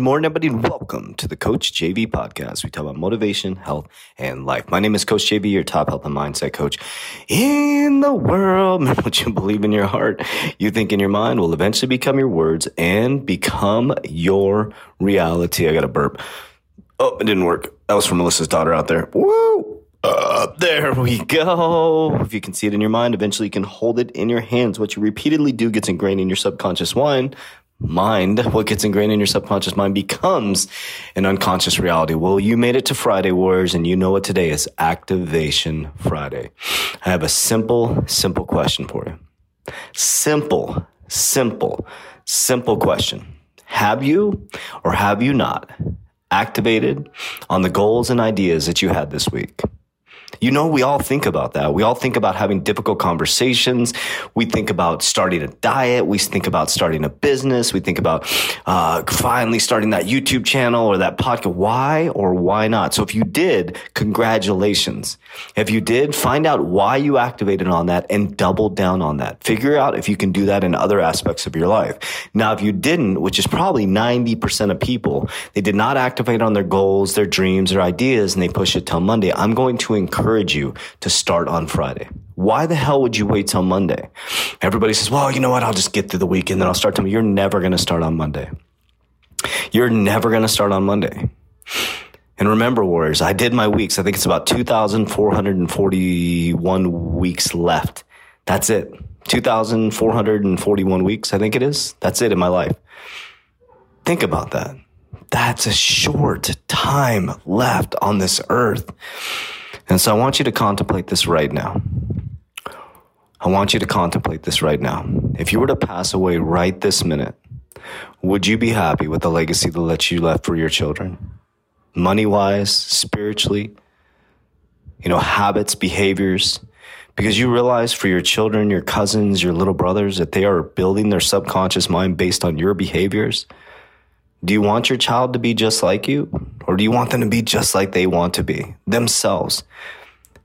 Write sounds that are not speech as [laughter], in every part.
morning, everybody, and welcome to the Coach JV podcast. We talk about motivation, health, and life. My name is Coach JV, your top health and mindset coach in the world. [laughs] What you believe in your heart, you think in your mind will eventually become your words and become your reality. I got a burp. Oh, it didn't work. That was from Melissa's daughter out there. Woo! Uh, there we go. If you can see it in your mind, eventually you can hold it in your hands. What you repeatedly do gets ingrained in your subconscious mind. Mind, what gets ingrained in your subconscious mind becomes an unconscious reality. Well, you made it to Friday, Warriors, and you know what today is Activation Friday. I have a simple, simple question for you. Simple, simple, simple question. Have you or have you not activated on the goals and ideas that you had this week? You know, we all think about that. We all think about having difficult conversations. We think about starting a diet. We think about starting a business. We think about uh, finally starting that YouTube channel or that podcast. Why or why not? So if you did, congratulations. If you did, find out why you activated on that and double down on that. Figure out if you can do that in other aspects of your life. Now, if you didn't, which is probably 90% of people, they did not activate on their goals, their dreams, their ideas, and they push it till Monday. I'm going to encourage encourage you to start on Friday. Why the hell would you wait till Monday? Everybody says, well, you know what? I'll just get through the week and then I'll start tomorrow. You're never going to start on Monday. You're never going to start on Monday. And remember, Warriors, I did my weeks. I think it's about 2,441 weeks left. That's it. 2,441 weeks, I think it is. That's it in my life. Think about that. That's a short time left on this earth. And so I want you to contemplate this right now. I want you to contemplate this right now. If you were to pass away right this minute, would you be happy with the legacy that you left for your children? Money wise, spiritually, you know, habits, behaviors, because you realize for your children, your cousins, your little brothers, that they are building their subconscious mind based on your behaviors. Do you want your child to be just like you? Or do you want them to be just like they want to be, themselves?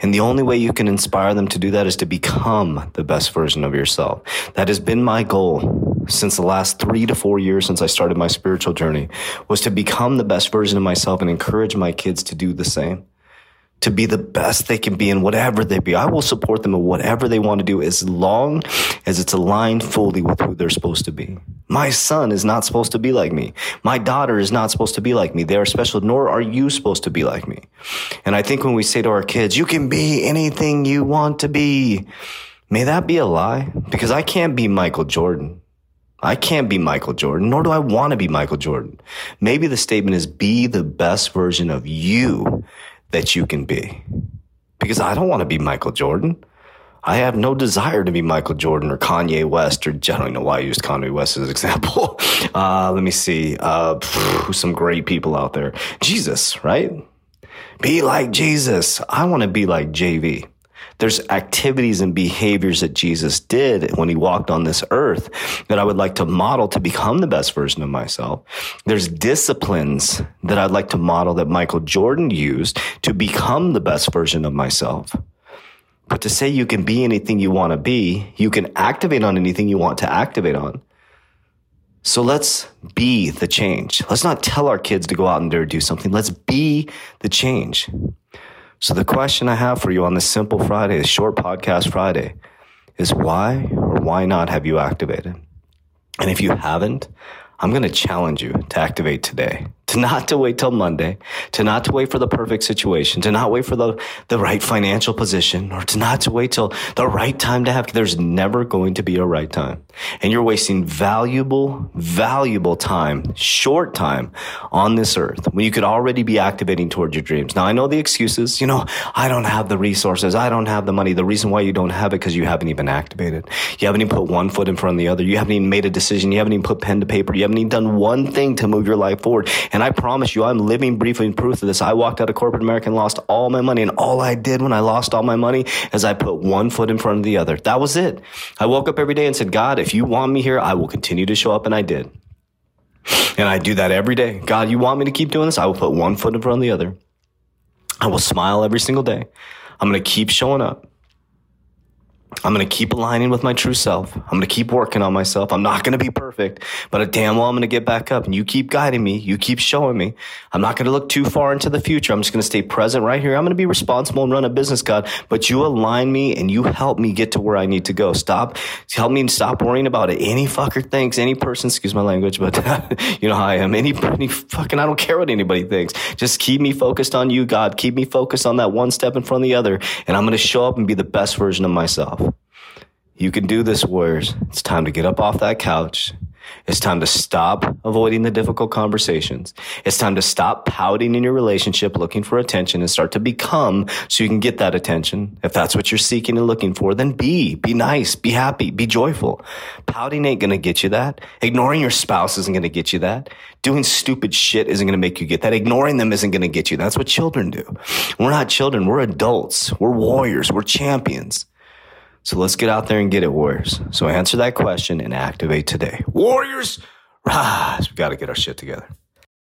And the only way you can inspire them to do that is to become the best version of yourself. That has been my goal since the last three to four years since I started my spiritual journey was to become the best version of myself and encourage my kids to do the same to be the best they can be in whatever they be. I will support them in whatever they want to do as long as it's aligned fully with who they're supposed to be. My son is not supposed to be like me. My daughter is not supposed to be like me. They are special, nor are you supposed to be like me. And I think when we say to our kids, you can be anything you want to be, may that be a lie? Because I can't be Michael Jordan. I can't be Michael Jordan, nor do I want to be Michael Jordan. Maybe the statement is be the best version of you that you can be. Because I don't want to be Michael Jordan. I have no desire to be Michael Jordan or Kanye West, or I don't know why I used Kanye West as an example. [laughs] Uh, let me see. Uh, some great people out there. Jesus, right? Be like Jesus. I want to be like JV. There's activities and behaviors that Jesus did when he walked on this earth that I would like to model to become the best version of myself. There's disciplines that I'd like to model that Michael Jordan used to become the best version of myself. But to say you can be anything you want to be, you can activate on anything you want to activate on. So let's be the change. Let's not tell our kids to go out and do something. Let's be the change. So the question I have for you on this simple Friday, this short podcast Friday, is why or why not have you activated? And if you haven't, I'm going to challenge you to activate today to not to wait till Monday, to not to wait for the perfect situation, to not wait for the, the right financial position, or to not to wait till the right time to have. There's never going to be a right time. And you're wasting valuable, valuable time, short time on this earth when you could already be activating towards your dreams. Now, I know the excuses. You know, I don't have the resources. I don't have the money. The reason why you don't have it because you haven't even activated. You haven't even put one foot in front of the other. You haven't even made a decision. You haven't even put pen to paper. You haven't even done one thing to move your life forward. And And I promise you, I'm living, breathing proof of this. I walked out of corporate America and lost all my money. And all I did when I lost all my money is I put one foot in front of the other. That was it. I woke up every day and said, God, if you want me here, I will continue to show up. And I did. And I do that every day. God, you want me to keep doing this? I will put one foot in front of the other. I will smile every single day. I'm going to keep showing up. I'm going to keep aligning with my true self. I'm going to keep working on myself. I'm not going to be perfect, but damn well I'm going to get back up and you keep guiding me. You keep showing me. I'm not going to look too far into the future. I'm just going to stay present right here. I'm going to be responsible and run a business, God, but you align me and you help me get to where I need to go. Stop, help me stop worrying about it. Any fucker thinks, any person, excuse my language, but [laughs] you know how I am. Any, any fucking, I don't care what anybody thinks. Just keep me focused on you, God. Keep me focused on that one step in front of the other. And I'm going to show up and be the best version of myself. You can do this, Warriors. It's time to get up off that couch. It's time to stop avoiding the difficult conversations. It's time to stop pouting in your relationship, looking for attention and start to become so you can get that attention. If that's what you're seeking and looking for, then be, be nice, be happy, be joyful. Pouting ain't going to get you that. Ignoring your spouse isn't going to get you that. Doing stupid shit isn't going to make you get that. Ignoring them isn't going to get you. That's what children do. We're not children. We're adults. We're warriors. We're champions. So let's get out there and get it, Warriors. So answer that question and activate today. Warriors, rise. We got to get our shit together.